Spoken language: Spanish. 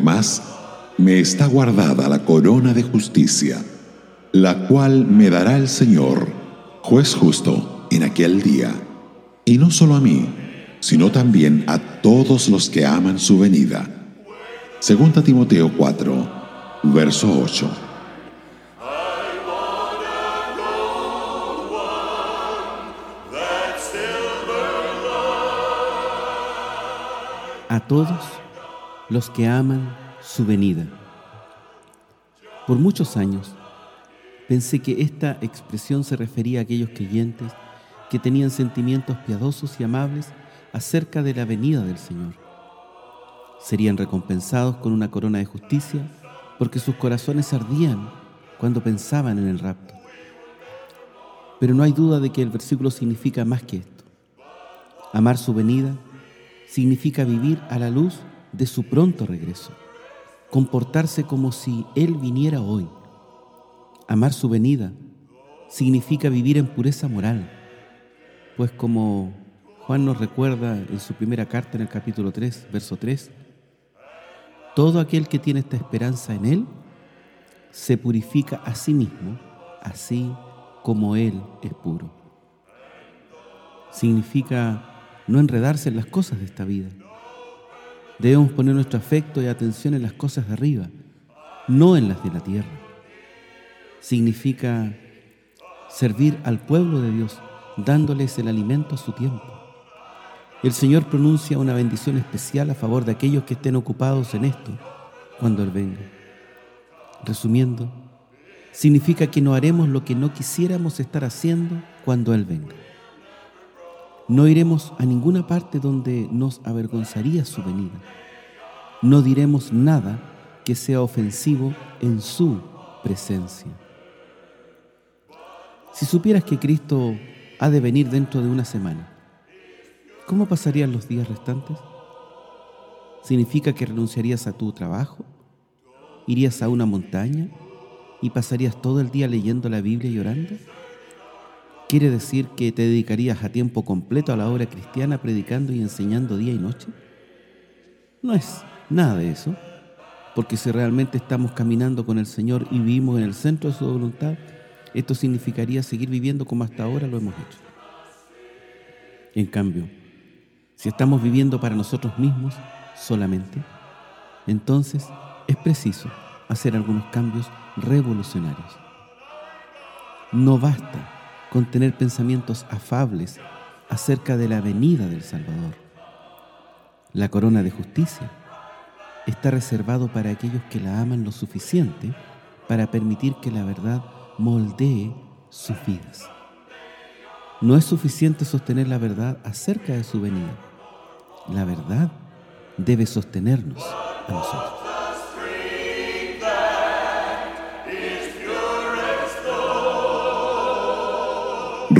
Además, me está guardada la corona de justicia, la cual me dará el Señor, juez justo, en aquel día, y no solo a mí, sino también a todos los que aman su venida. Segunda Timoteo 4, verso 8. a todos los que aman su venida. Por muchos años pensé que esta expresión se refería a aquellos creyentes que tenían sentimientos piadosos y amables acerca de la venida del Señor. Serían recompensados con una corona de justicia porque sus corazones ardían cuando pensaban en el rapto. Pero no hay duda de que el versículo significa más que esto. Amar su venida significa vivir a la luz de su pronto regreso, comportarse como si Él viniera hoy. Amar su venida significa vivir en pureza moral, pues como Juan nos recuerda en su primera carta en el capítulo 3, verso 3, todo aquel que tiene esta esperanza en Él se purifica a sí mismo, así como Él es puro. Significa no enredarse en las cosas de esta vida. Debemos poner nuestro afecto y atención en las cosas de arriba, no en las de la tierra. Significa servir al pueblo de Dios, dándoles el alimento a su tiempo. El Señor pronuncia una bendición especial a favor de aquellos que estén ocupados en esto cuando Él venga. Resumiendo, significa que no haremos lo que no quisiéramos estar haciendo cuando Él venga. No iremos a ninguna parte donde nos avergonzaría su venida. No diremos nada que sea ofensivo en su presencia. Si supieras que Cristo ha de venir dentro de una semana, ¿cómo pasarían los días restantes? ¿Significa que renunciarías a tu trabajo? ¿Irías a una montaña y pasarías todo el día leyendo la Biblia y orando? ¿Quiere decir que te dedicarías a tiempo completo a la obra cristiana predicando y enseñando día y noche? No es nada de eso, porque si realmente estamos caminando con el Señor y vivimos en el centro de su voluntad, esto significaría seguir viviendo como hasta ahora lo hemos hecho. En cambio, si estamos viviendo para nosotros mismos solamente, entonces es preciso hacer algunos cambios revolucionarios. No basta con tener pensamientos afables acerca de la venida del Salvador. La corona de justicia está reservado para aquellos que la aman lo suficiente para permitir que la verdad moldee sus vidas. No es suficiente sostener la verdad acerca de su venida. La verdad debe sostenernos a nosotros.